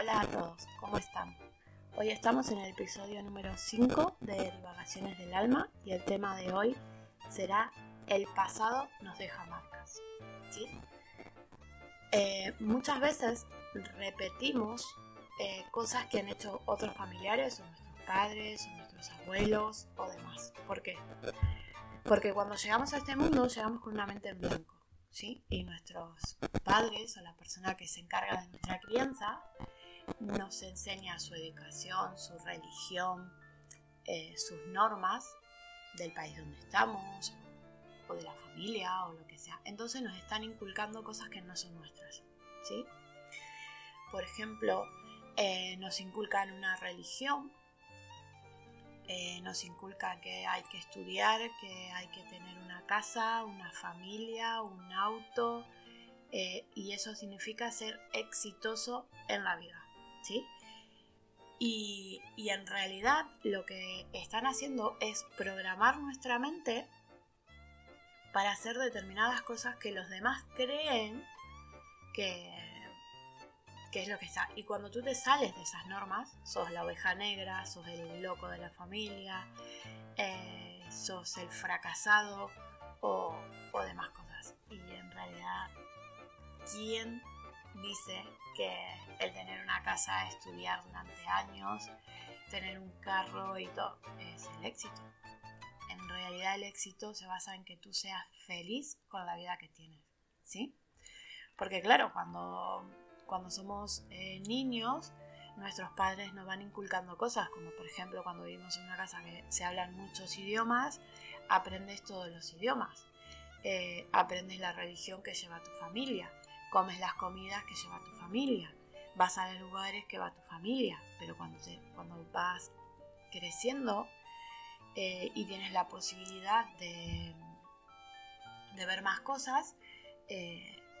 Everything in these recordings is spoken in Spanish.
Hola a todos, ¿cómo están? Hoy estamos en el episodio número 5 de Divagaciones del Alma y el tema de hoy será El pasado nos deja marcas. Eh, muchas veces repetimos eh, cosas que han hecho otros familiares o nuestros padres o nuestros abuelos o demás. ¿Por qué? Porque cuando llegamos a este mundo llegamos con una mente en blanco. ¿sí? Y nuestros padres o la persona que se encarga de nuestra crianza nos enseña su educación, su religión, eh, sus normas del país donde estamos o de la familia o lo que sea. Entonces nos están inculcando cosas que no son nuestras, ¿sí? Por ejemplo, eh, nos inculcan una religión eh, nos inculca que hay que estudiar, que hay que tener una casa, una familia, un auto, y eso significa ser exitoso en la vida, ¿sí? Y, y en realidad lo que están haciendo es programar nuestra mente para hacer determinadas cosas que los demás creen que, qué es lo que está. Y cuando tú te sales de esas normas, sos la oveja negra, sos el loco de la familia, eh, sos el fracasado o, o, demás cosas. Y en realidad, ¿quién dice que el tener una casa, estudiar durante años, tener un carro y todo es el éxito? En realidad el éxito se basa en que tú seas feliz con la vida que tienes, ¿sí? Porque claro, cuando cuando somos eh, niños, nuestros padres nos van inculcando cosas, como por ejemplo cuando vivimos en una casa que se hablan muchos idiomas, aprendes todos los idiomas, eh, aprendes la religión que lleva tu familia, comes las comidas que lleva tu familia, vas a los lugares que va tu familia, pero cuando, cuando vas creciendo eh, y tienes la posibilidad de, de ver más cosas,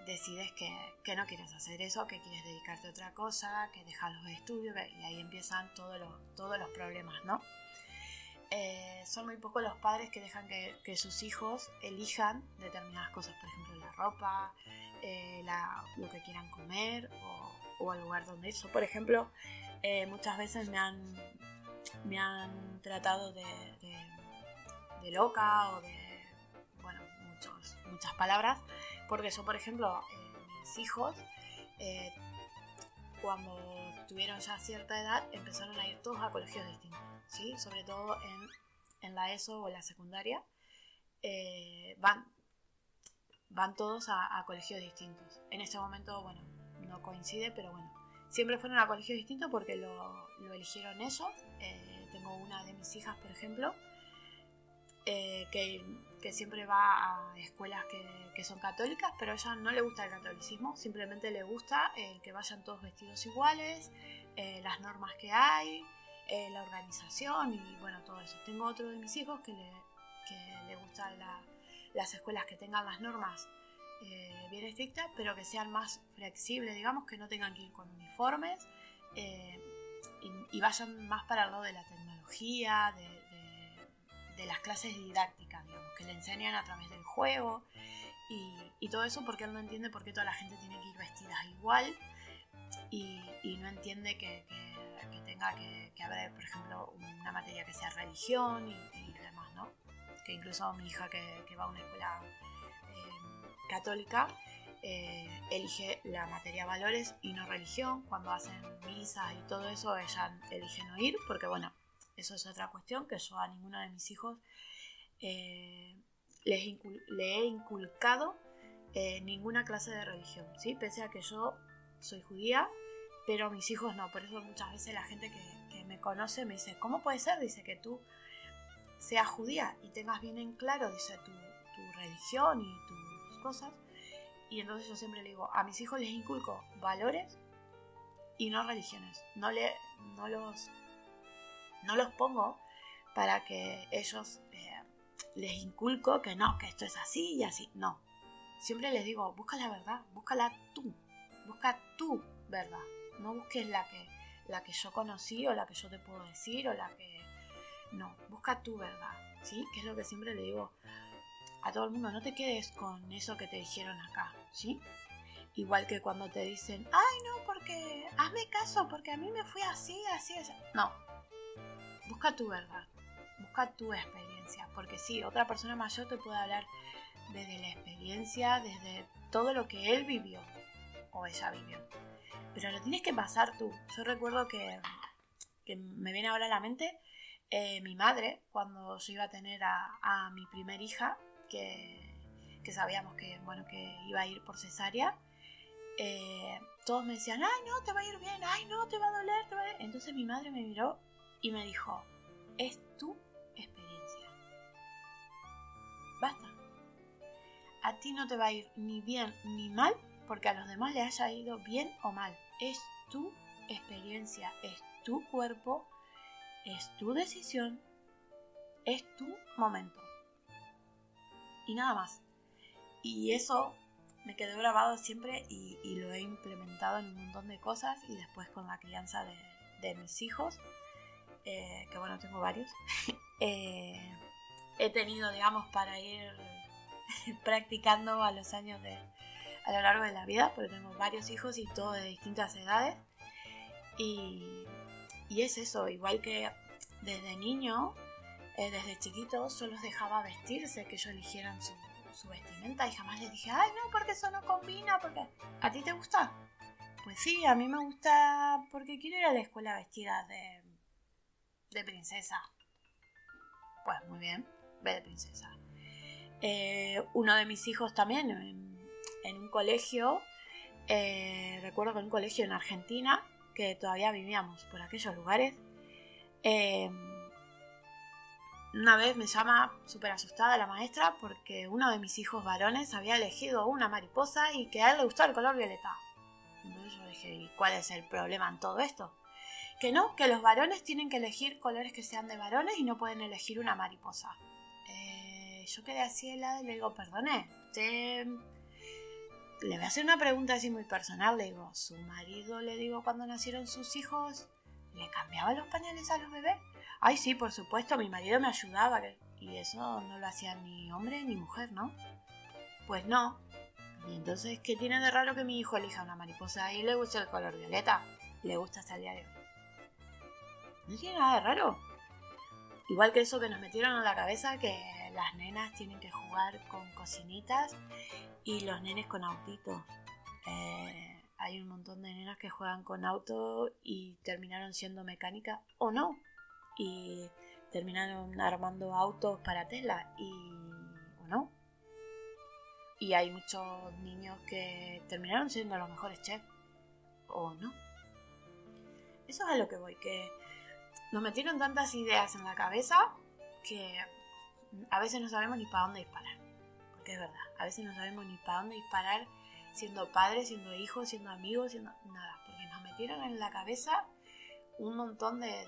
decides que, no quieres hacer eso, que quieres dedicarte a otra cosa, que dejas los estudios y ahí empiezan todos los, todos los problemas, ¿no? Eh, son muy pocos los padres que dejan que, sus hijos elijan determinadas cosas, por ejemplo ropa, eh, lo que quieran comer o, el lugar donde ir. por ejemplo, eh, muchas veces me han, me han tratado de, loca o de, bueno, muchos, muchas palabras porque yo, por ejemplo, eh, mis hijos, cuando tuvieron ya cierta edad, empezaron a ir todos a colegios distintos, ¿sí? Sobre todo en, la ESO o la secundaria, van, van todos a, colegios distintos. En este momento, bueno, no coincide, pero bueno, siempre fueron a colegios distintos porque lo, eligieron ellos. tengo una de mis hijas, por ejemplo, que que siempre va a escuelas que, son católicas, pero a ella no le gusta el catolicismo, simplemente le gusta el que vayan todos vestidos iguales, eh, las normas que hay, eh, la organización y bueno, todo eso. Tengo otro de mis hijos que le, que le gustan las escuelas que tengan las normas eh, bien estrictas, pero que sean más flexibles, digamos, que no tengan que ir con uniformes y, vayan más para el lado de la tecnología, de las clases didácticas, digamos, que le enseñan a través del juego y, todo eso porque él no entiende por qué toda la gente tiene que ir vestida igual y, no entiende que, tenga que, haber, por ejemplo, una materia que sea religión y, demás, ¿no? Que incluso mi hija que, va a una escuela eh, católica eh, elige la materia valores y no religión. Cuando hacen misa y todo eso, ella elige no ir porque, bueno, eso es otra cuestión que yo a ninguno de mis hijos eh, les le he inculcado ninguna clase de religión, ¿sí? Pese a que yo soy judía, pero mis hijos no. Por eso muchas veces la gente que, me conoce me dice, ¿cómo puede ser? Dice que tú seas judía y tengas bien en claro, dice, tu, tu religión y tus cosas. Y entonces yo siempre le digo, a mis hijos les inculco valores y no religiones. No, le, no los no los pongo para que ellos eh, les inculco que no, que esto es así y así. No. Siempre les digo, busca la verdad, búscala tú. Busca tu verdad. No busques la que, la que yo conocí o la que yo te puedo decir o la que... No, busca tu verdad. ¿Sí? Que es lo que siempre le digo a todo el mundo. No te quedes con eso que te dijeron acá. ¿Sí? Igual que cuando te dicen, ay no, porque hazme caso porque a mí me fui así, así, así. No. Busca tu verdad. Busca tu experiencia. Porque sí, otra persona mayor te puede hablar desde la experiencia, desde todo lo que él vivió o ella vivió. Pero lo tienes que pasar tú. Yo recuerdo que, que me viene ahora a la mente eh, mi madre, cuando yo iba a tener a, mi primer hija, que, sabíamos que, bueno, que iba a ir por cesárea, eh, todos me decían, ay no, te va a ir bien, ay no, te va a doler, te va a... Entonces mi madre me miró y me dijo, es tu experiencia. Basta. A ti no te va a ir ni bien ni mal porque a los demás le haya ido bien o mal. Es tu experiencia, es tu cuerpo, es tu decisión, es tu momento. Y nada más. Y eso me quedó grabado siempre y, lo he implementado en un montón de cosas y después con la crianza de, mis hijos, eh, que bueno, tengo varios, eh, he tenido, digamos, para ir practicando a los años de, a lo largo de la vida, porque tengo varios hijos y todos de distintas edades. Y, y es eso, igual que desde niño, eh, desde chiquito, yo los dejaba vestirse, que ellos eligieran su, vestimenta y jamás les dije, ay no, porque eso no combina, porque ¿a ti te gusta? Pues sí, a mí me gusta porque quiero ir a la escuela vestida de, de princesa. Pues muy bien, ve de princesa. Eh, uno de mis hijos también en, un colegio, eh, recuerdo que en un colegio en Argentina, que todavía vivíamos por aquellos lugares, eh, una vez me llama súper asustada la maestra porque uno de mis hijos varones había elegido una mariposa y que a él le gustaba el color violeta. Entonces yo dije, ¿y cuál es el problema en todo esto? Que no, que los varones tienen que elegir colores que sean de varones y no pueden elegir una mariposa. Eh, yo quedé así helada y le digo, perdone, usted le voy a hacer una pregunta así muy personal. Le digo, ¿su marido, le digo, cuando nacieron sus hijos, le cambiaba los pañales a los bebés? Ay, sí, por supuesto, mi marido me ayudaba. Y eso no lo hacía ni hombre ni mujer, ¿no? Pues no. Y entonces, ¿qué tiene de raro que mi hijo elija una mariposa y le gusta el color violeta? Le gusta hasta el día de hoy. No tiene nada de raro. Igual que eso que nos metieron en la cabeza que las nenas tienen que jugar con cocinitas y los nenes con autitos. Eh, hay un montón de nenas que juegan con auto y terminaron siendo mecánica o no. Y terminaron armando autos para Tesla y o no. Y hay muchos niños que terminaron siendo los mejores chefs o no. Eso es a lo que voy, que nos metieron tantas ideas en la cabeza que a veces no sabemos ni para dónde disparar. Porque es verdad, a veces no sabemos ni para dónde disparar siendo padres, siendo hijos, siendo amigos, siendo nada. Porque nos metieron en la cabeza un montón de,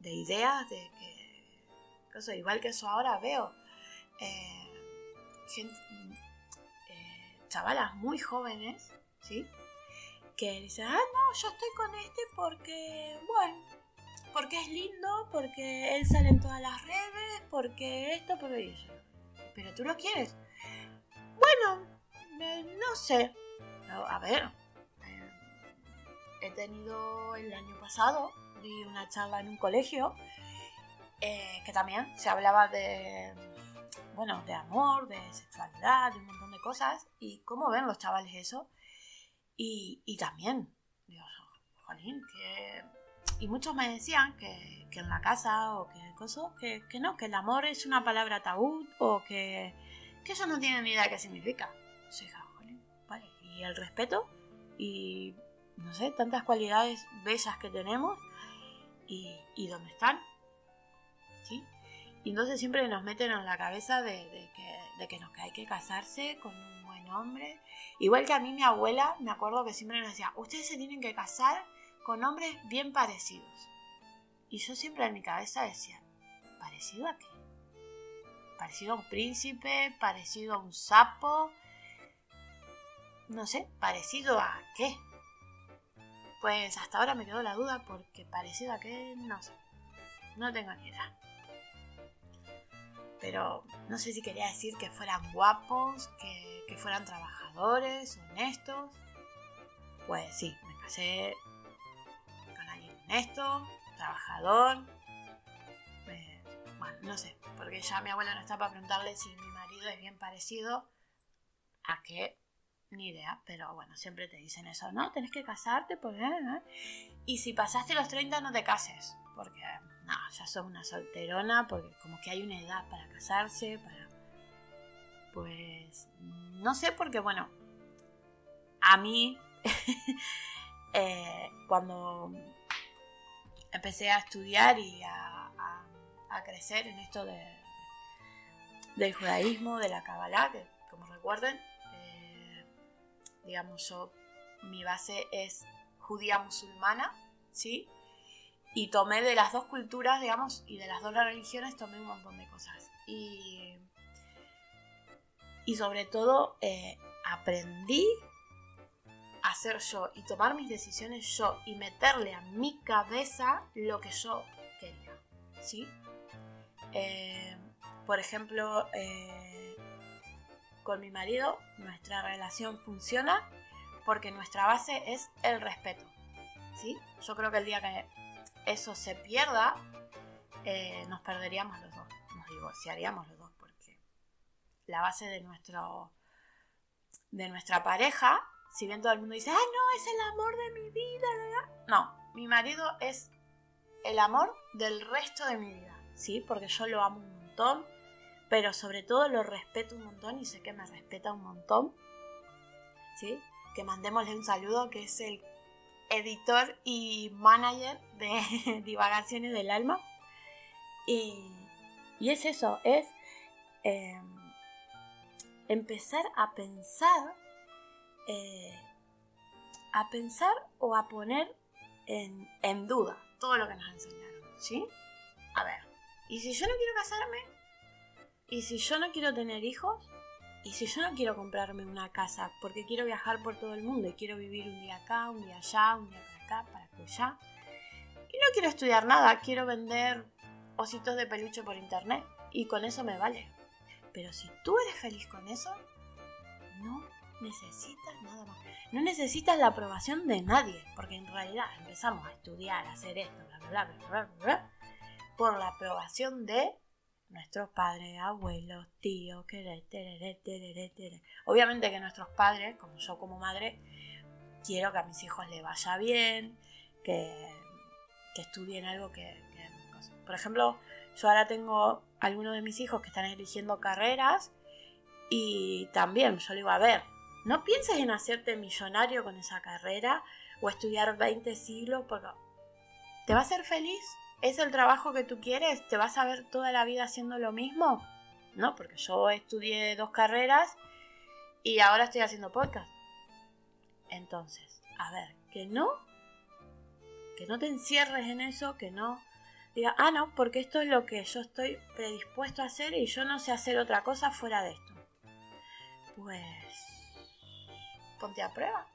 de, ideas de que, igual que eso ahora veo, eh, eh, chavalas muy jóvenes, ¿sí? Que dicen, ah, no, yo estoy con este porque, bueno, porque es lindo, porque él sale en todas las redes, porque esto, porque eso. Pero tú lo quieres. Bueno, no sé. A ver, eh, he tenido el año pasado, di una charla en un colegio eh, que también se hablaba de, bueno, de amor, de sexualidad, de un montón de cosas. Y cómo ven los chavales eso. Y, y también, Dios, jolín, que y muchos me decían que, en la casa o que cosas, que, no, que el amor es una palabra tabú o que, que eso no tiene ni idea de qué significa. vale. Y el respeto y, no sé, tantas cualidades bellas que tenemos y, y dónde están. ¿Sí? Y entonces siempre nos meten en la cabeza de, que, de que, no, que hay que casarse con un buen hombre. Igual que a mí mi abuela, me acuerdo que siempre nos decía, ustedes se tienen que casar con hombres bien parecidos. Y yo siempre en mi cabeza decía, ¿parecido a qué? ¿Parecido a un príncipe? ¿Parecido a un sapo? No sé, ¿parecido a qué? Pues hasta ahora me quedó la duda porque parecido a qué, no sé. No tengo ni idea. Pero no sé si quería decir que fueran guapos, que, que fueran trabajadores, honestos. Pues sí, me casé honesto, trabajador. eh, bueno, no sé, porque ya mi abuela no está para preguntarle si mi marido es bien parecido a qué, ni idea, pero bueno, siempre te dicen eso, ¿no? Tenés que casarte, pues, ¿eh? ¿eh? Y si pasaste los 30 no te cases, porque, no, ya sos una solterona, porque como que hay una edad para casarse, para... Pues, no sé, porque bueno, a mí, eh, cuando empecé a estudiar y a, a- crecer en esto de, del judaísmo, de la Kabbalah, que como recuerden, eh, digamos yo, mi base es judía musulmana, ¿sí? Y tomé de las dos culturas, digamos, y de las dos religiones tomé un montón de cosas. Y, y sobre todo eh, aprendí hacer yo y tomar mis decisiones yo y meterle a mi cabeza lo que yo quería, ¿sí? Eh, por ejemplo, eh, con mi marido nuestra relación funciona porque nuestra base es el respeto, ¿sí? Yo creo que el día que eso se pierda, eh, nos perderíamos los dos, nos divorciaríamos los dos porque la base de nuestro de nuestra pareja, si bien todo el mundo dice, ah, no, es el amor de mi vida, la, la", no, mi marido es el amor del resto de mi vida, ¿sí? Porque yo lo amo un montón, pero sobre todo lo respeto un montón y sé que me respeta un montón, ¿sí? Que mandémosle un saludo, que es el editor y manager de Divagaciones del Alma. Y, y es eso, es eh, empezar a pensar, eh, a pensar o a poner en, en duda todo lo que nos enseñaron, ¿sí? A ver, ¿y si yo no quiero casarme? ¿Y si yo no quiero tener hijos? ¿Y si yo no quiero comprarme una casa porque quiero viajar por todo el mundo y quiero vivir un día acá, un día allá, un día para acá, para allá? Y no quiero estudiar nada, quiero vender ositos de peluche por internet y con eso me vale. Pero si tú eres feliz con eso, no necesitas nada más. No necesitas la aprobación de nadie, porque en realidad empezamos a estudiar, a hacer esto, bla, bla, bla, bla, bla, por la aprobación de nuestros padres, abuelos, tíos, tereré. Obviamente que nuestros padres, como yo como madre, quiero que a mis hijos les vaya bien, que, que estudien algo que, que- Por ejemplo, yo ahora tengo algunos de mis hijos que están eligiendo carreras y también yo le digo, a ver, no pienses en hacerte millonario con esa carrera o estudiar 20 siglos porque ¿te va a hacer feliz? ¿Es el trabajo que tú quieres? ¿Te vas a ver toda la vida haciendo lo mismo? No, porque yo estudié dos carreras y ahora estoy haciendo podcast. Entonces, a ver, que no, que no te encierres en eso, que no diga, ah, no, porque esto es lo que yo estoy predispuesto a hacer y yo no sé hacer otra cosa fuera de esto. Pues, ponte a prueba.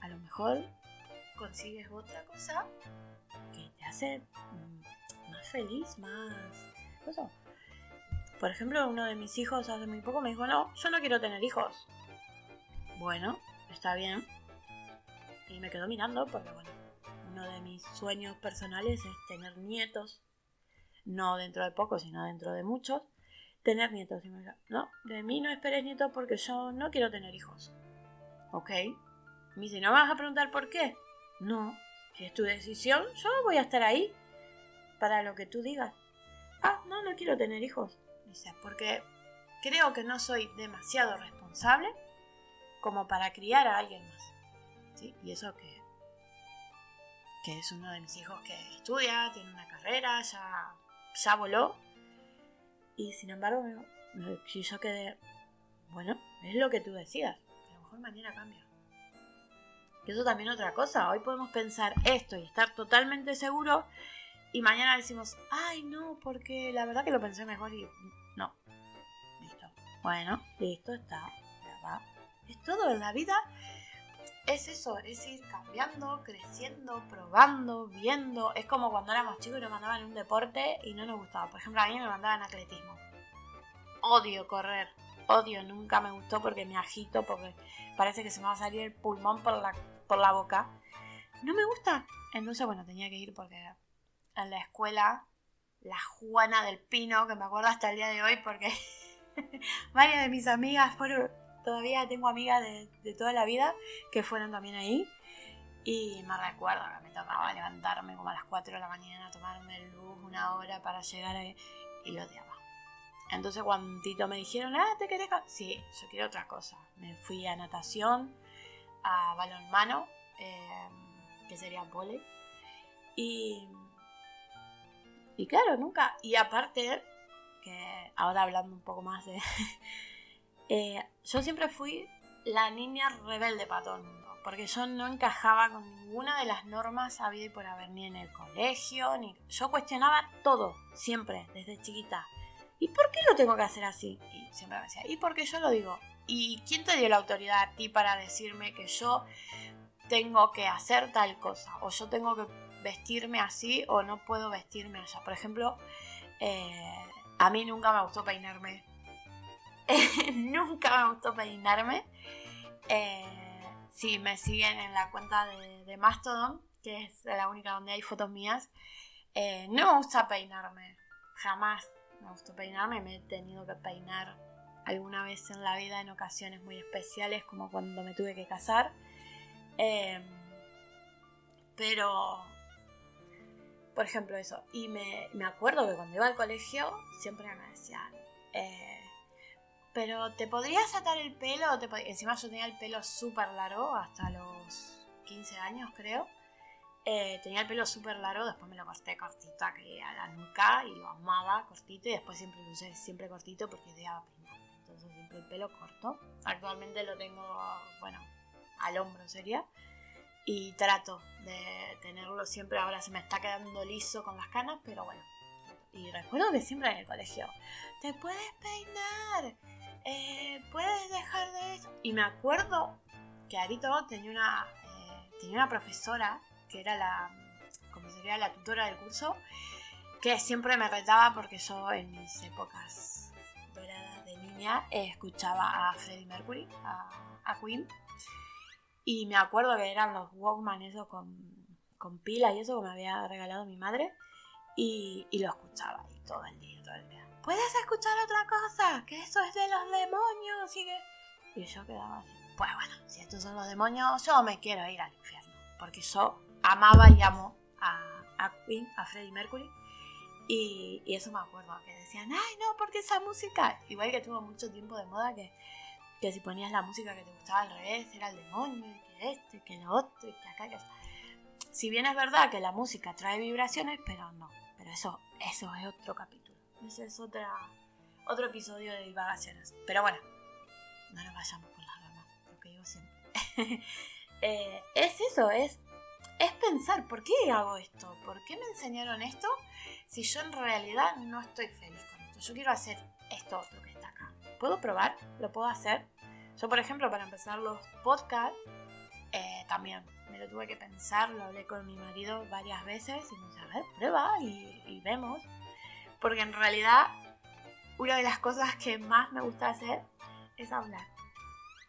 A lo mejor consigues otra cosa que te hace mm, más feliz, más... cosa. Por ejemplo, uno de mis hijos hace muy poco me dijo, no, yo no quiero tener hijos. Bueno, está bien. Y me quedó mirando porque, bueno, uno de mis sueños personales es tener nietos. No dentro de poco, sino dentro de muchos. Tener nietos. Y me dijo, no, de mí no esperes nietos porque yo no quiero tener hijos. Ok. Me dice, ¿no vas a preguntar por qué? No. Si es tu decisión, yo voy a estar ahí para lo que tú digas. Ah, no, no quiero tener hijos. Dice, porque creo que no soy demasiado responsable como para criar a alguien más. ¿Sí? Y eso que, que es uno de mis hijos que estudia, tiene una carrera, ya, ya voló. Y sin embargo, yo quedé, bueno, es lo que tú decías. Mejor mañana cambia. Y eso también otra cosa. Hoy podemos pensar esto y estar totalmente seguros. Y mañana decimos, ay no, porque la verdad que lo pensé mejor y no. Listo. Bueno, listo, está. Ya va. Es todo en la vida. Es eso, es ir cambiando, creciendo, probando, viendo. Es como cuando éramos chicos y nos mandaban en un deporte y no nos gustaba. Por ejemplo, a mí me mandaban atletismo. Odio correr. Odio, nunca me gustó porque me agito, porque parece que se me va a salir el pulmón por la por la boca. No me gusta. Entonces, bueno, tenía que ir porque en la escuela, la Juana del Pino, que me acuerdo hasta el día de hoy porque varias de mis amigas fueron, todavía tengo amigas de, toda la vida que fueron también ahí. Y me recuerdo que me tocaba levantarme como a las 4 de la mañana, tomarme luz una hora para llegar ahí. Y lo odiaba. Entonces cuando me dijeron, ah, ¿te querés? Sí, yo quiero otra cosa. Me fui a natación, a balonmano, eh, que sería pole. Y, y claro, nunca. Y aparte, que ahora hablando un poco más de... Eh, yo siempre fui la niña rebelde para todo el mundo. Porque yo no encajaba con ninguna de las normas había y por haber, ni en el colegio, ni... Yo cuestionaba todo, siempre, desde chiquita. ¿Y por qué lo tengo que hacer así? Y siempre me decía, ¿y por qué yo lo digo? ¿Y quién te dio la autoridad a ti para decirme que yo tengo que hacer tal cosa? O yo tengo que vestirme así o no puedo vestirme allá. Por ejemplo, eh, a mí nunca me gustó peinarme. nunca me gustó peinarme. Eh, si me siguen en la cuenta de, Mastodon, que es la única donde hay fotos mías, eh, no me gusta peinarme. Jamás me gustó peinarme. Me he tenido que peinar alguna vez en la vida en ocasiones muy especiales, como cuando me tuve que casar. Em, pero, por ejemplo, eso. Y me, acuerdo que cuando iba al colegio siempre me decían, eh, pero te podrías atar el pelo. Te Encima yo tenía el pelo súper largo hasta los 15 años, creo. Eh, tenía el pelo súper largo, después me lo corté cortito a la nuca y lo amaba cortito y después siempre lo usé siempre cortito porque odiaba peinar. Entonces siempre el pelo corto. Actualmente lo tengo, bueno, al hombro sería. Y trato de tenerlo siempre, ahora se me está quedando liso con las canas, pero bueno. Y recuerdo que siempre en el colegio, te puedes peinar, eh, puedes dejar de eso. Y me acuerdo que Arito tenía una, eh, tenía una profesora que era la, como sería la tutora del curso, que siempre me retaba porque yo en mis épocas doradas de niña escuchaba a Freddie Mercury, a, Queen, y me acuerdo que eran los Walkman eso con, con pila y eso que me había regalado mi madre, y, y lo escuchaba ahí todo el día, todo el día. ¿Puedes escuchar otra cosa? Que eso es de los demonios y que... Y yo quedaba así. Pues bueno, si estos son los demonios, yo me quiero ir al infierno. Porque yo amaba y amo a, a Queen, a Freddie Mercury. Y, eso me acuerdo, que decían, ay no, porque esa música, igual que tuvo mucho tiempo de moda, que, que si ponías la música que te gustaba al revés, era el demonio, y que esto, y que lo otro, y que acá, que Si bien es verdad que la música trae vibraciones, pero no, pero eso, eso es otro capítulo. Ese es otra, otro episodio de divagaciones. Pero bueno, no nos vayamos por las ramas, lo que digo siempre. Eh, es eso, es es pensar, ¿por qué hago esto? ¿Por qué me enseñaron esto si yo en realidad no estoy feliz con esto? Yo quiero hacer esto otro que está acá. ¿Puedo probar? ¿Lo puedo hacer? Yo, por ejemplo, para empezar los podcasts, eh, también me lo tuve que pensar, lo hablé con mi marido varias veces y me dice, a ver, prueba y, y vemos. Porque en realidad, una de las cosas que más me gusta hacer es hablar.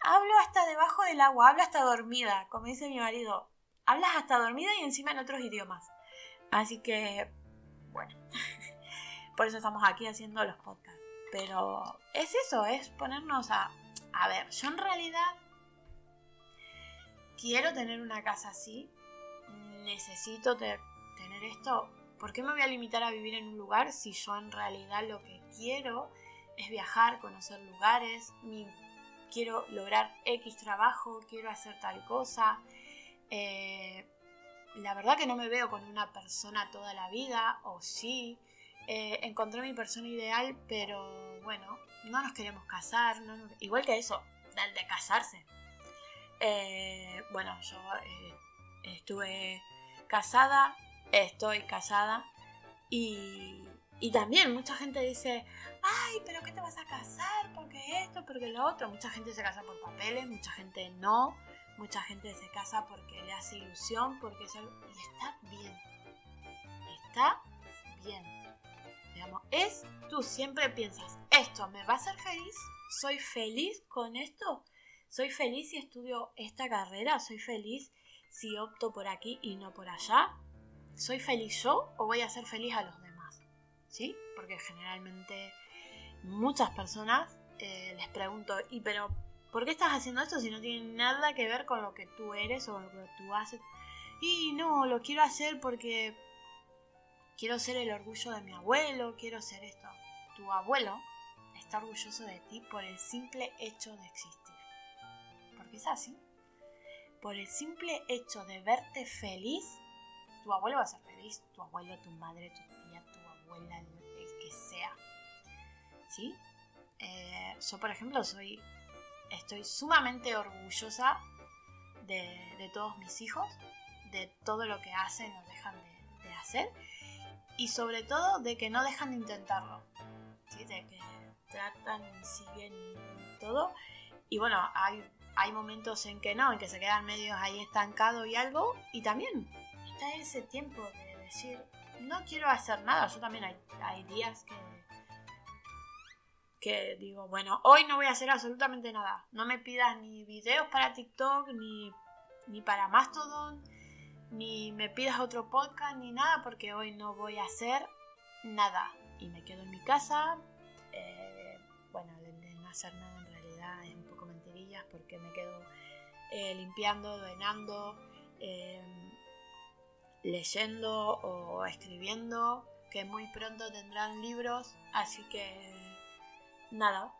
Hablo hasta debajo del agua, hablo hasta dormida, como dice mi marido hablas hasta dormida y encima en otros idiomas. Así que, bueno, por eso estamos aquí haciendo los podcasts. Pero es eso, es ponernos a... A ver, yo en realidad quiero tener una casa así, necesito tener esto. ¿Por qué me voy a limitar a vivir en un lugar si yo en realidad lo que quiero es viajar, conocer lugares, quiero lograr X trabajo, quiero hacer tal cosa? Eh, la verdad que no me veo con una persona toda la vida, o sí. Eh, encontré mi persona ideal, pero bueno, no nos queremos casar. igual que eso, del de casarse. Eh, bueno, yo estuve casada, estoy casada y, y también mucha gente dice, ay, pero ¿qué te vas a casar? Porque esto, porque lo otro. Mucha gente se casa por papeles, mucha gente no. Mucha gente se casa porque le hace ilusión, porque es algo... Y está bien. Está bien. Digamos, es, tú siempre piensas, ¿esto me va a hacer feliz? ¿Soy feliz con esto? ¿Soy feliz si estudio esta carrera? ¿Soy feliz si opto por aquí y no por allá? ¿Soy feliz yo o voy a ser feliz a los demás? ¿Sí? Porque generalmente muchas personas eh, les pregunto, ¿y pero por qué estás haciendo esto si no tiene nada que ver con lo que tú eres o lo que tú haces? Y no, lo quiero hacer porque quiero ser el orgullo de mi abuelo, quiero ser esto. Tu abuelo está orgulloso de ti por el simple hecho de existir. Porque es así. Por el simple hecho de verte feliz, tu abuelo va a ser feliz, tu abuelo, tu madre, tu tía, tu abuela, el, que sea. ¿Sí? Eh, yo, por ejemplo, soy. Estoy sumamente orgullosa de, todos mis hijos, de todo lo que hacen o dejan de hacer y sobre todo de que no dejan de intentarlo, ¿sí? de que tratan y siguen todo. Y bueno, hay, hay momentos en que no, en que se quedan medios ahí estancados y algo, y también está ese tiempo de decir, no quiero hacer nada, yo también hay, hay días que que digo, bueno, hoy no voy a hacer absolutamente nada. No me pidas ni videos para TikTok, ni, ni para Mastodon, ni me pidas otro podcast ni nada porque hoy no voy a hacer nada y me quedo en mi casa. Eh, bueno, de, no hacer nada en realidad es un poco mentirillas porque me quedo eh, limpiando, ordenando, em, leyendo o escribiendo, que muy pronto tendrán libros, así que nada,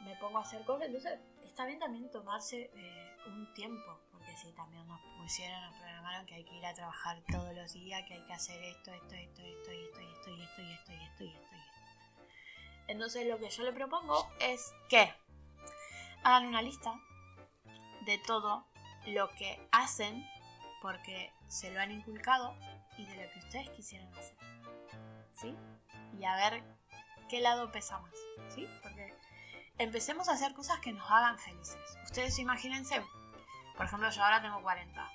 me pongo a hacer cosas. Entonces está bien también tomarse eh, un tiempo si también nos pusieron, nos programaron que hay que ir a trabajar todos los días, que hay que hacer esto, esto, esto, esto, y esto, y esto, y esto, y esto, y esto, y esto, y esto. Entonces lo que yo le propongo es que hagan una lista de todo lo que hacen porque se lo han inculcado y de lo que ustedes quisieran hacer. ¿Sí? Y a ver qué lado pesa más. ¿Sí? Porque empecemos a hacer cosas que nos hagan felices. Ustedes imagínense por ejemplo, yo ahora tengo 40.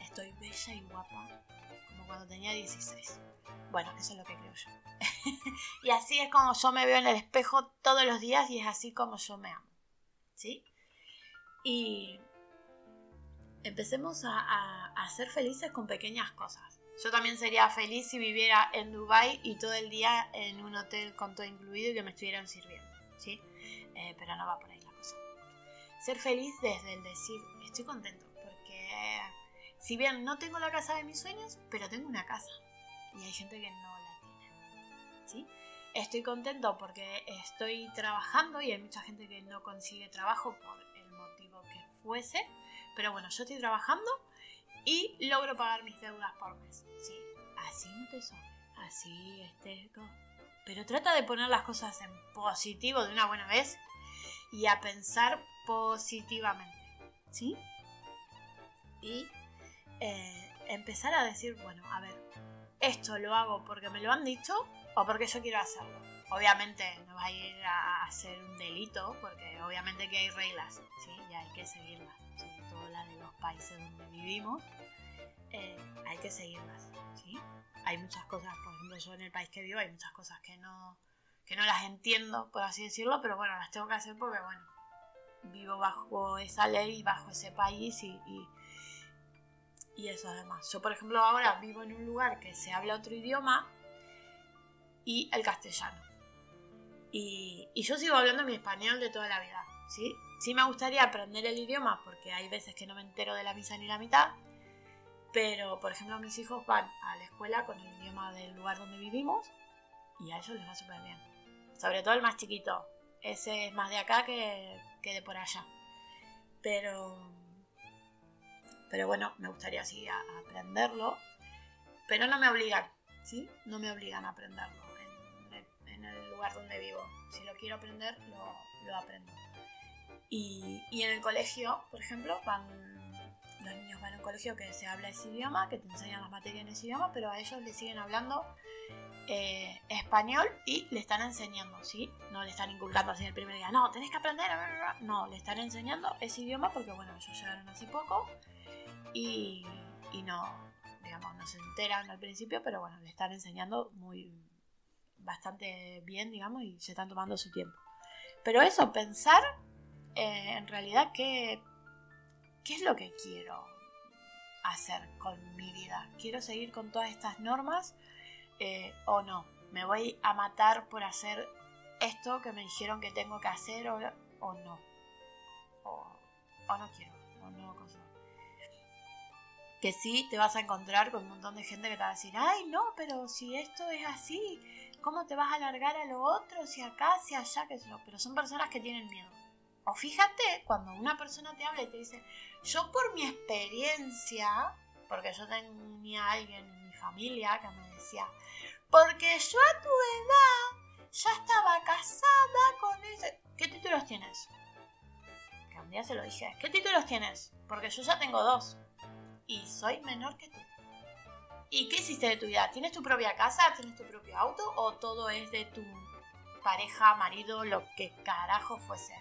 Estoy bella y guapa como cuando tenía 16. Bueno, eso es lo que creo yo. y así es como yo me veo en el espejo todos los días y es así como yo me amo. ¿Sí? Y empecemos a, a, ser felices con pequeñas cosas. Yo también sería feliz si viviera en Dubai y todo el día en un hotel con todo incluido y que me estuvieran sirviendo, ¿sí? Eh, pero no va por ahí la cosa. Ser feliz desde el decir, estoy contento porque si bien no tengo la casa de mis sueños, pero tengo una casa y hay gente que no la tiene. ¿sí? Estoy contento porque estoy trabajando y hay mucha gente que no consigue trabajo por el motivo que fuese, pero bueno, yo estoy trabajando y logro pagar mis deudas por mes. ¿sí? Así no te sobre, así este... Pero trata de poner las cosas en positivo de una buena vez y a pensar positivamente. ¿sí? Y eh, empezar a decir, bueno, a ver, esto lo hago porque me lo han dicho o porque yo quiero hacerlo. Obviamente no va a ir a hacer un delito porque obviamente que hay reglas, ¿sí? Y hay que seguirlas, de los países donde vivimos, eh, hay que seguirlas, ¿sí? Hay muchas cosas, por ejemplo, yo en el país que vivo hay muchas cosas que no, que no las entiendo, por así decirlo, pero bueno, las tengo que hacer porque, bueno, vivo bajo esa ley, bajo ese país y, y, eso además. Yo, por ejemplo, ahora vivo en un lugar que se habla otro idioma y el castellano. Y, yo sigo hablando mi español de toda la vida, ¿sí? Sí me gustaría aprender el idioma porque hay veces que no me entero de la misa ni la mitad, pero, por ejemplo, mis hijos van a la escuela con el idioma del lugar donde vivimos y a ellos les va súper bien. Sobre todo el más chiquito. Ese es más de acá que, de por allá. Pero, pero bueno, me gustaría así aprenderlo, pero no me obligan, ¿sí? No me obligan a aprenderlo en, el lugar donde vivo. Si lo quiero aprender, lo, aprendo. Y, en el colegio, por ejemplo, van, los niños van a un colegio que se habla ese idioma, que te enseñan las materias en ese idioma, pero a ellos les siguen hablando eh, español y le están enseñando, ¿sí? No le están inculcando así el primer día, no, tenés que aprender, no, le están enseñando ese idioma porque, bueno, ellos llegaron hace poco y, y no, digamos, no se enteran al principio, pero bueno, le están enseñando muy, bastante bien, digamos, y se están tomando su tiempo. Pero eso, pensar eh, en realidad qué, qué es lo que quiero hacer con mi vida? ¿Quiero seguir con todas estas normas eh, o no? ¿Me voy a matar por hacer esto que me dijeron que tengo que hacer o, o no? O, no quiero, o no cosa. Que sí te vas a encontrar con un montón de gente que te va a decir, ay no, pero si esto es así, ¿cómo te vas a alargar a lo otro? Si acá, si allá, que eso. Pero son personas que tienen miedo. O fíjate, cuando una persona te habla y te dice, yo por mi experiencia, porque yo tenía alguien en mi familia que me decía, porque yo a tu edad ya estaba casada con ese... ¿Qué títulos tienes? Que un día se lo dije, ¿qué títulos tienes? Porque yo ya tengo dos. Y soy menor que tú. ¿Y qué hiciste de tu vida? ¿Tienes tu propia casa? ¿Tienes tu propio auto? ¿O todo es de tu pareja, marido, lo que carajo fuese?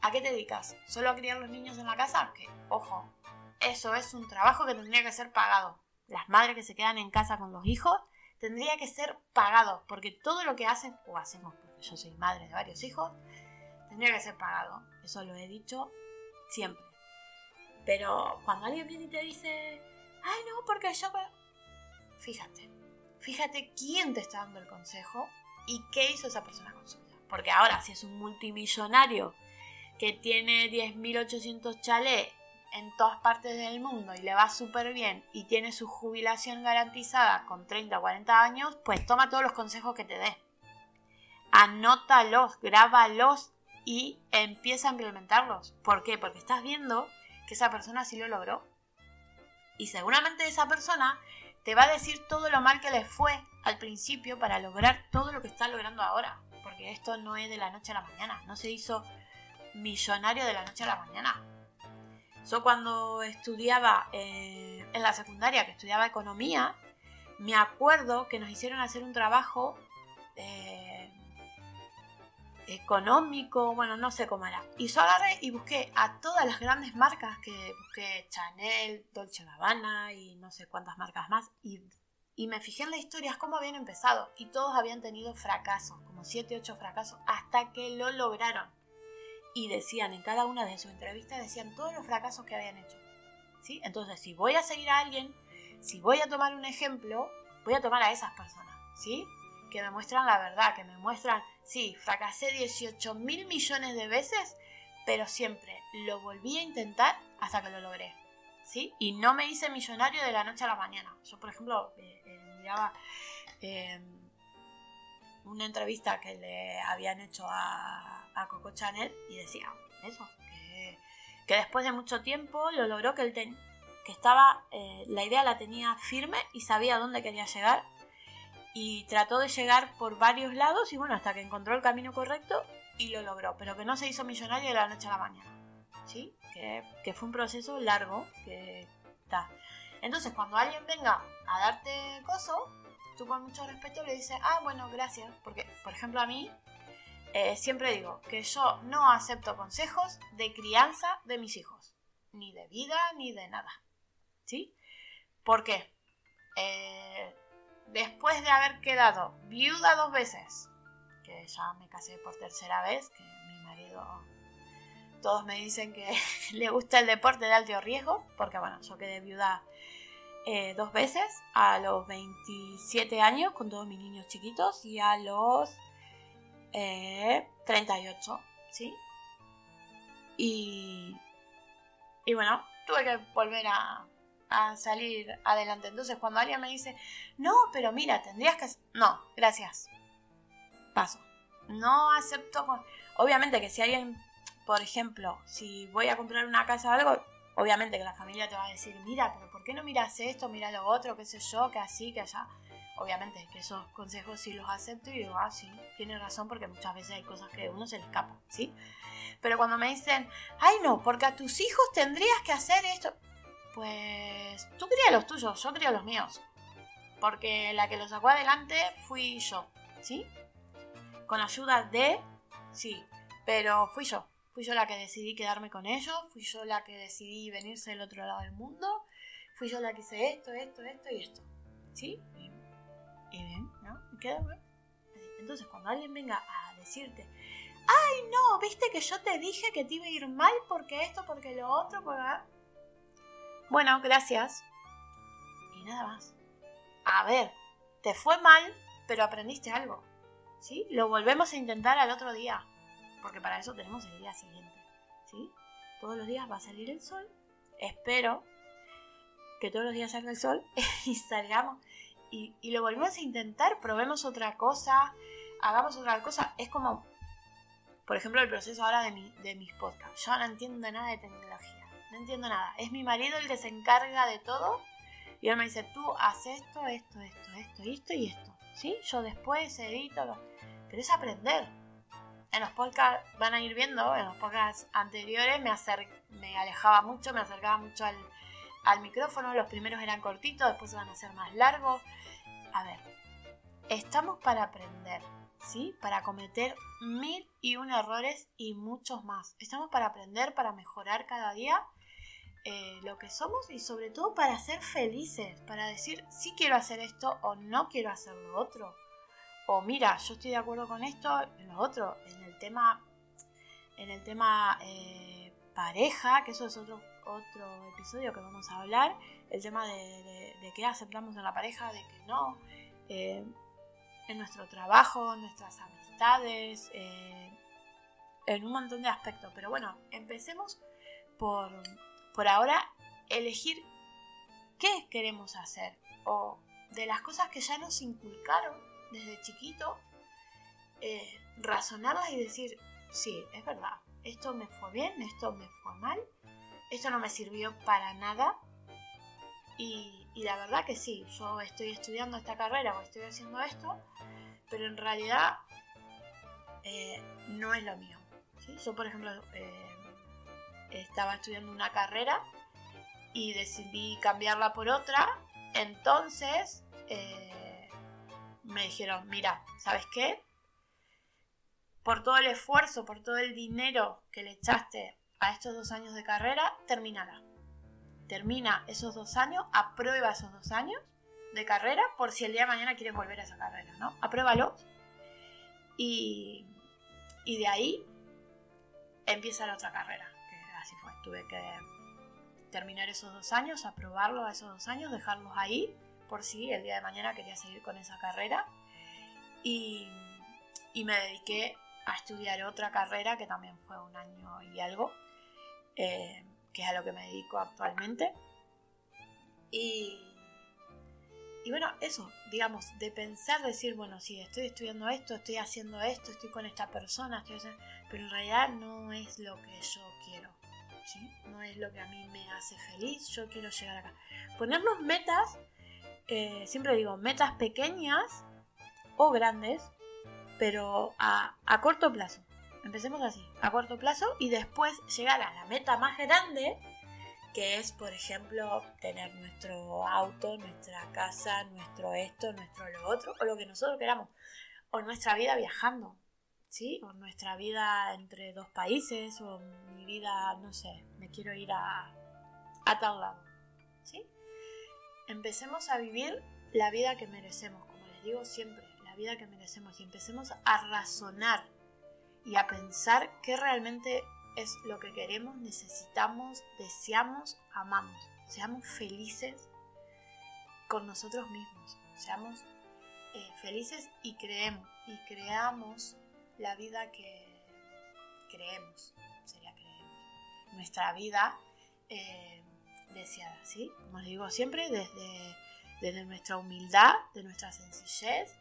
¿A qué te dedicas? ¿Solo a criar los niños en la casa? Que, ojo, eso es un trabajo que tendría que ser pagado. Las madres que se quedan en casa con los hijos tendría que ser pagado, porque todo lo que hacen, o hacemos, porque yo soy madre de varios hijos, tendría que ser pagado. Eso lo he dicho siempre. Pero cuando alguien viene y te dice, ay no, porque yo... Fíjate, fíjate quién te está dando el consejo y qué hizo esa persona con su vida. Porque ahora, si es un multimillonario que tiene 10.800 chalés en todas partes del mundo y le va súper bien y tiene su jubilación garantizada con 30 o 40 años, pues toma todos los consejos que te dé. Anótalos, grábalos y empieza a implementarlos. ¿Por qué? Porque estás viendo que esa persona sí lo logró. Y seguramente esa persona te va a decir todo lo mal que le fue al principio para lograr todo lo que está logrando ahora. Porque esto no es de la noche a la mañana. No se hizo millonario de la noche a la mañana. Yo cuando estudiaba eh, en la secundaria, que estudiaba economía, me acuerdo que nos hicieron hacer un trabajo eh, económico, bueno, no sé cómo era. Y yo agarré y busqué a todas las grandes marcas que busqué Chanel, Dolce Gabbana y no sé cuántas marcas más. Y, y me fijé en las historias cómo habían empezado. Y todos habían tenido fracasos, como 7, 8 fracasos, hasta que lo lograron y decían en cada una de sus entrevistas, decían todos los fracasos que habían hecho. ¿sí? Entonces, si voy a seguir a alguien, si voy a tomar un ejemplo, voy a tomar a esas personas, ¿sí? Que me muestran la verdad, que me muestran, sí, fracasé 18 mil millones de veces, pero siempre lo volví a intentar hasta que lo logré, ¿sí? Y no me hice millonario de la noche a la mañana. Yo, por ejemplo, eh, eh, miraba eh, una entrevista que le habían hecho a a Coco Chanel y decía eso, que, después de mucho tiempo lo logró, que él que estaba, eh, la idea la tenía firme y sabía dónde quería llegar y trató de llegar por varios lados y bueno, hasta que encontró el camino correcto y lo logró, pero que no se hizo millonario de la noche a la mañana, ¿sí? Que, que fue un proceso largo, que. Entonces, cuando alguien venga a darte coso, tú con mucho respeto le dices, ah, bueno, gracias, porque, por ejemplo, a mí eh, siempre digo que yo no acepto consejos de crianza de mis hijos, ni de vida ni de nada. ¿Sí? ¿Por qué? Eh, después de haber quedado viuda dos veces, que ya me casé por tercera vez, que mi marido, todos me dicen que le gusta el deporte de alto riesgo, porque bueno, yo quedé viuda eh, dos veces, a los 27 años con todos mis niños chiquitos y a los 38, eh, ¿sí? Y, y bueno, tuve que volver a, a salir adelante. Entonces, cuando alguien me dice, no, pero mira, tendrías que... No, gracias. Paso. No acepto... Obviamente que si alguien, por ejemplo, si voy a comprar una casa o algo, obviamente que la familia te va a decir, mira, pero ¿por qué no miras esto, mira lo otro, qué sé yo, que así, que allá? Obviamente que esos consejos sí los acepto y digo, ah, sí, tiene razón porque muchas veces hay cosas que a uno se le escapa, ¿sí? Pero cuando me dicen, ay no, porque a tus hijos tendrías que hacer esto, pues tú crías los tuyos, yo crío los míos. Porque la que los sacó adelante fui yo, ¿sí? Con ayuda de, sí, pero fui yo. Fui yo la que decidí quedarme con ellos, fui yo la que decidí venirse del otro lado del mundo, fui yo la que hice esto, esto, esto y esto. ¿Sí? Y bien, ¿no? queda Entonces, cuando alguien venga a decirte, ay, no, viste que yo te dije que te iba a ir mal porque esto, porque lo otro, porque... bueno, gracias. Y nada más. A ver, te fue mal, pero aprendiste algo. ¿Sí? Lo volvemos a intentar al otro día. Porque para eso tenemos el día siguiente. ¿Sí? Todos los días va a salir el sol. Espero que todos los días salga el sol y salgamos. Y, y lo volvemos a intentar, probemos otra cosa, hagamos otra cosa. Es como, por ejemplo, el proceso ahora de, mi, de mis podcasts. Yo no entiendo nada de tecnología, no entiendo nada. Es mi marido el que se encarga de todo y él me dice, tú haces esto, esto, esto, esto, esto y esto. ¿Sí? Yo después edito, pero es aprender. En los podcasts van a ir viendo, en los podcasts anteriores me, me alejaba mucho, me acercaba mucho al, al micrófono. Los primeros eran cortitos, después van a ser más largos. A ver, estamos para aprender. ¿sí? Para cometer mil y un errores y muchos más. Estamos para aprender, para mejorar cada día eh, lo que somos y sobre todo para ser felices, para decir si quiero hacer esto o no quiero hacer lo otro. O mira, yo estoy de acuerdo con esto, en lo otro, en el tema, en el tema eh, pareja, que eso es otro, otro episodio que vamos a hablar, el tema de, de, qué aceptamos en la pareja, de que no. Eh, en nuestro trabajo, en nuestras amistades, eh, en un montón de aspectos. Pero bueno, empecemos por, por ahora elegir qué queremos hacer o de las cosas que ya nos inculcaron desde chiquito, eh, razonarlas y decir, sí, es verdad, esto me fue bien, esto me fue mal, esto no me sirvió para nada y, la verdad que sí, yo estoy estudiando esta carrera o estoy haciendo esto pero en realidad eh, no es lo mío. Yo, por ejemplo, eh, estaba estudiando una carrera y decidí cambiarla por otra, entonces eh, me dijeron, mira, ¿sabes qué? Por todo el esfuerzo, por todo el dinero que le echaste a estos dos años de carrera, terminala. Termina esos dos años, aprueba esos dos años de carrera por si el día de mañana quieres volver a esa carrera, ¿no? Apruébalo. Y, y de ahí empieza la otra carrera, que así fue. Tuve que terminar esos dos años, aprobarlo a esos dos años, dejarlos ahí por si el día de mañana quería seguir con esa carrera. Y, y me dediqué a estudiar otra carrera que también fue un año y algo, eh, que es a lo que me dedico actualmente. Y, y bueno, eso, digamos, de pensar, decir, bueno, sí, estoy estudiando esto, estoy haciendo esto, estoy con esta persona, estoy pero en realidad no es lo que yo quiero, ¿sí? No es lo que a mí me hace feliz, yo quiero llegar acá. Ponernos metas, eh, siempre digo, metas pequeñas o grandes, pero a, a corto plazo. Empecemos así, a corto plazo y después llegar a la meta más grande que es, por ejemplo, tener nuestro auto, nuestra casa, nuestro esto, nuestro lo otro, o lo que nosotros queramos, o nuestra vida viajando, ¿sí? O nuestra vida entre dos países, o mi vida, no sé, me quiero ir a, a tal lado, ¿sí? Empecemos a vivir la vida que merecemos, como les digo siempre, la vida que merecemos, y empecemos a razonar y a pensar qué realmente es lo que queremos, necesitamos, deseamos, amamos. Seamos felices con nosotros mismos. Seamos eh, felices y creemos. Y creamos la vida que creemos. Sería creemos. Nuestra vida eh, deseada, ¿sí? Como les digo siempre, desde, desde nuestra humildad, de nuestra sencillez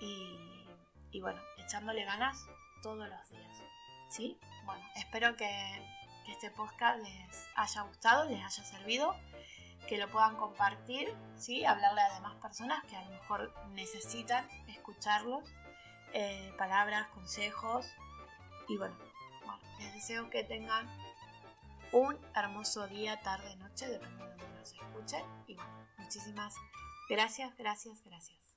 y, y bueno, echándole ganas todos los días. ¿Sí? Bueno, espero que, este podcast les haya gustado, les haya servido, que lo puedan compartir, ¿sí? hablarle a demás personas que a lo mejor necesitan escucharlos, eh, palabras, consejos y bueno, bueno, les deseo que tengan un hermoso día, tarde, noche, dependiendo de donde los escuchen y bueno, muchísimas gracias, gracias, gracias.